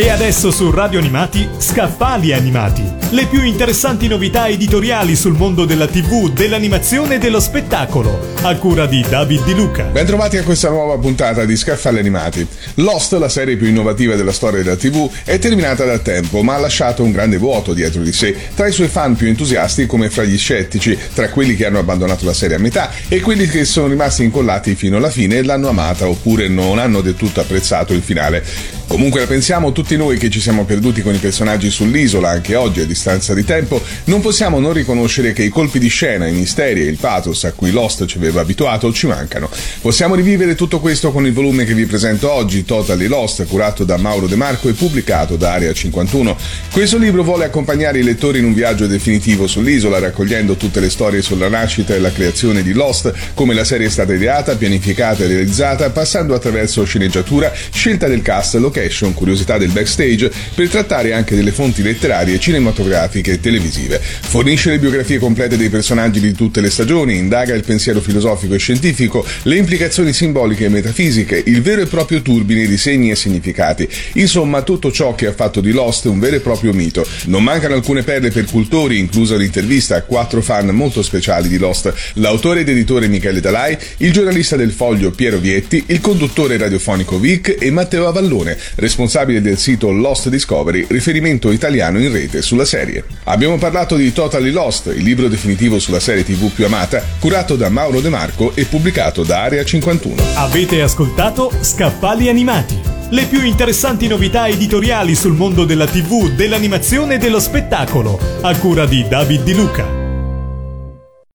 E adesso su Radio Animati, Scaffali Animati. Le più interessanti novità editoriali sul mondo della TV, dell'animazione e dello spettacolo. A cura di David Di Luca. Bentrovati a questa nuova puntata di Scaffali Animati. Lost, la serie più innovativa della storia della TV, è terminata da tempo, ma ha lasciato un grande vuoto dietro di sé, tra i suoi fan più entusiasti come fra gli scettici, tra quelli che hanno abbandonato la serie a metà e quelli che sono rimasti incollati fino alla fine e l'hanno amata oppure non hanno del tutto apprezzato il finale. Comunque la pensiamo tutti noi che ci siamo perduti con i personaggi sull'isola anche oggi a distanza di tempo, non possiamo non riconoscere che i colpi di scena, i misteri e il pathos a cui Lost ci aveva abituato ci mancano. Possiamo rivivere tutto questo con il volume che vi presento oggi, Totally Lost, curato da Mauro De Marco e pubblicato da Area 51. Questo libro vuole accompagnare i lettori in un viaggio definitivo sull'isola, raccogliendo tutte le storie sulla nascita e la creazione di Lost, come la serie è stata ideata, pianificata e realizzata, passando attraverso sceneggiatura, scelta del cast, location, curiosità del backstage, per trattare anche delle fonti letterarie, cinematografiche e televisive. Fornisce le biografie complete dei personaggi di tutte le stagioni, indaga il pensiero filosofico e scientifico, le implicazioni simboliche e metafisiche, il vero e proprio turbine di segni e significati. Insomma, tutto ciò che ha fatto di Lost un vero e proprio mito. Non mancano alcune perle per cultori, inclusa l'intervista a quattro fan molto speciali di Lost, l'autore ed editore Michele Dalai, il giornalista del Foglio Piero Vietti, il conduttore radiofonico Vic e Matteo Avallone, responsabile del sito Lost Discovery, riferimento italiano in rete sulla serie. Abbiamo parlato di Totally Lost, il libro definitivo sulla serie TV più amata, curato da Mauro De Marco e pubblicato da Area 51. Avete ascoltato Scaffali Animati. Le più interessanti novità editoriali sul mondo della TV, dell'animazione e dello spettacolo, a cura di David Di Luca.